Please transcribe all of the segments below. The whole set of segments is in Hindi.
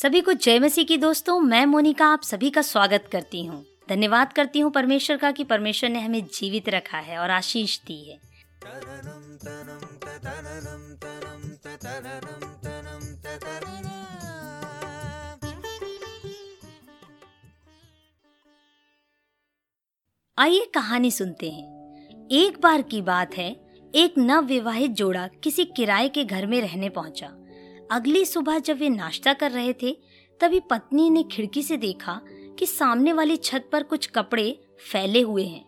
सभी को जय मसीह की दोस्तों, मैं मोनिका आप सभी का स्वागत करती हूँ। धन्यवाद करती हूँ परमेश्वर का कि परमेश्वर ने हमें जीवित रखा है और आशीष दी है। आइए कहानी सुनते हैं। एक बार की बात है, एक नव विवाहित जोड़ा किसी किराए के घर में रहने पहुँचा। अगली सुबह जब वे नाश्ता कर रहे थे, तभी पत्नी ने खिड़की से देखा कि सामने वाली छत पर कुछ कपड़े फैले हुए हैं।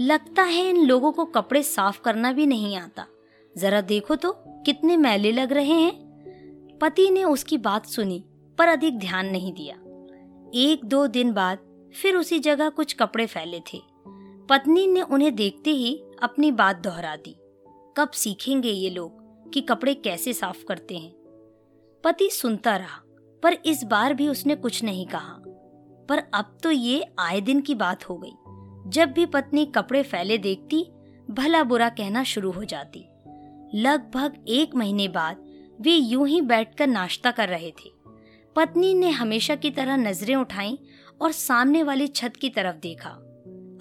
लगता है इन लोगों को कपड़े साफ़ करना भी नहीं आता। जरा देखो तो कितने मैले लग रहे हैं। पति ने उसकी बात सुनी, पर अधिक ध्यान नहीं दिया। एक दो दिन बाद फिर उसी जगह कुछ कपड़े फैले थे। पत्नी ने उन्हें देखते ही अपनी बात दोहरा दी। कब सीखेंगे ये लोग कि कपड़े कैसे साफ़ करते हैं? पति सुनता रहा, पर इस बार भी उसने कुछ नहीं कहा। पर अब तो ये आए दिन की बात हो गई। जब भी पत्नी कपड़े फैले देखती, भला बुरा कहना शुरू हो जाती। लगभग एक महीने बाद वे यूँ ही बैठकर नाश्ता कर रहे थे। पत्नी ने हमेशा की तरह नज़रें उठाई और सामने वाली छत की तरफ़ देखा।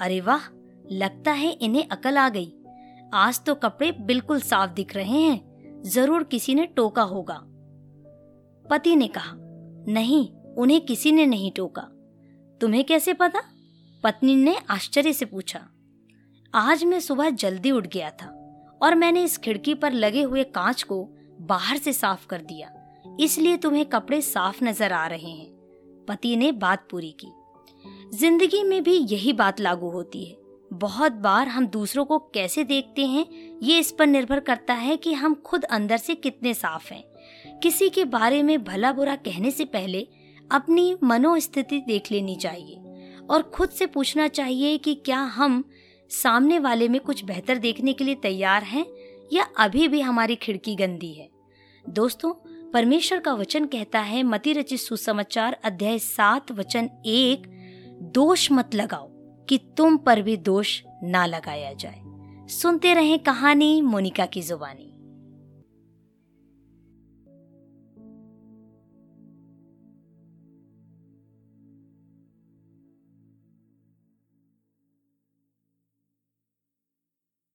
अरे वाह, लगता है इन्हें अकल आ गई। आज तो कपड़े बिल्कुल साफ़ दिख रहे हैं। ज़रूर किसी ने टोका होगा। पति ने कहा, नहीं, उन्हें किसी ने नहीं टोका। तुम्हें कैसे पता? पत्नी ने आश्चर्य से पूछा, आज मैं सुबह जल्दी उठ गया था और मैंने इस खिड़की पर लगे हुए कांच को बाहर से साफ़ कर दिया, इसलिए तुम्हें कपड़े साफ़ नज़र आ रहे हैं। पति ने बात पूरी की। ज़िंदगी में भी यही बात लागू होती है। बहुत बार हम दूसरों को कैसे देखते हैं, ये इस पर निर्भर करता है कि हम खुद अंदर से कितने साफ़ हैं। किसी के बारे में भला बुरा कहने से पहले अपनी मनोस्थिति देख लेनी चाहिए और खुद से पूछना चाहिए कि क्या हम सामने वाले में कुछ बेहतर देखने के लिए तैयार हैं या अभी भी हमारी खिड़की गंदी है। दोस्तों, परमेश्वर का वचन कहता है मति रचित सुसमाचार अध्याय सात, वचन एक, दोष मत लगाओ कि तुम पर भी दोष ना लगाया जाए। सुनते रहें कहानी मोनिका की जुबानी।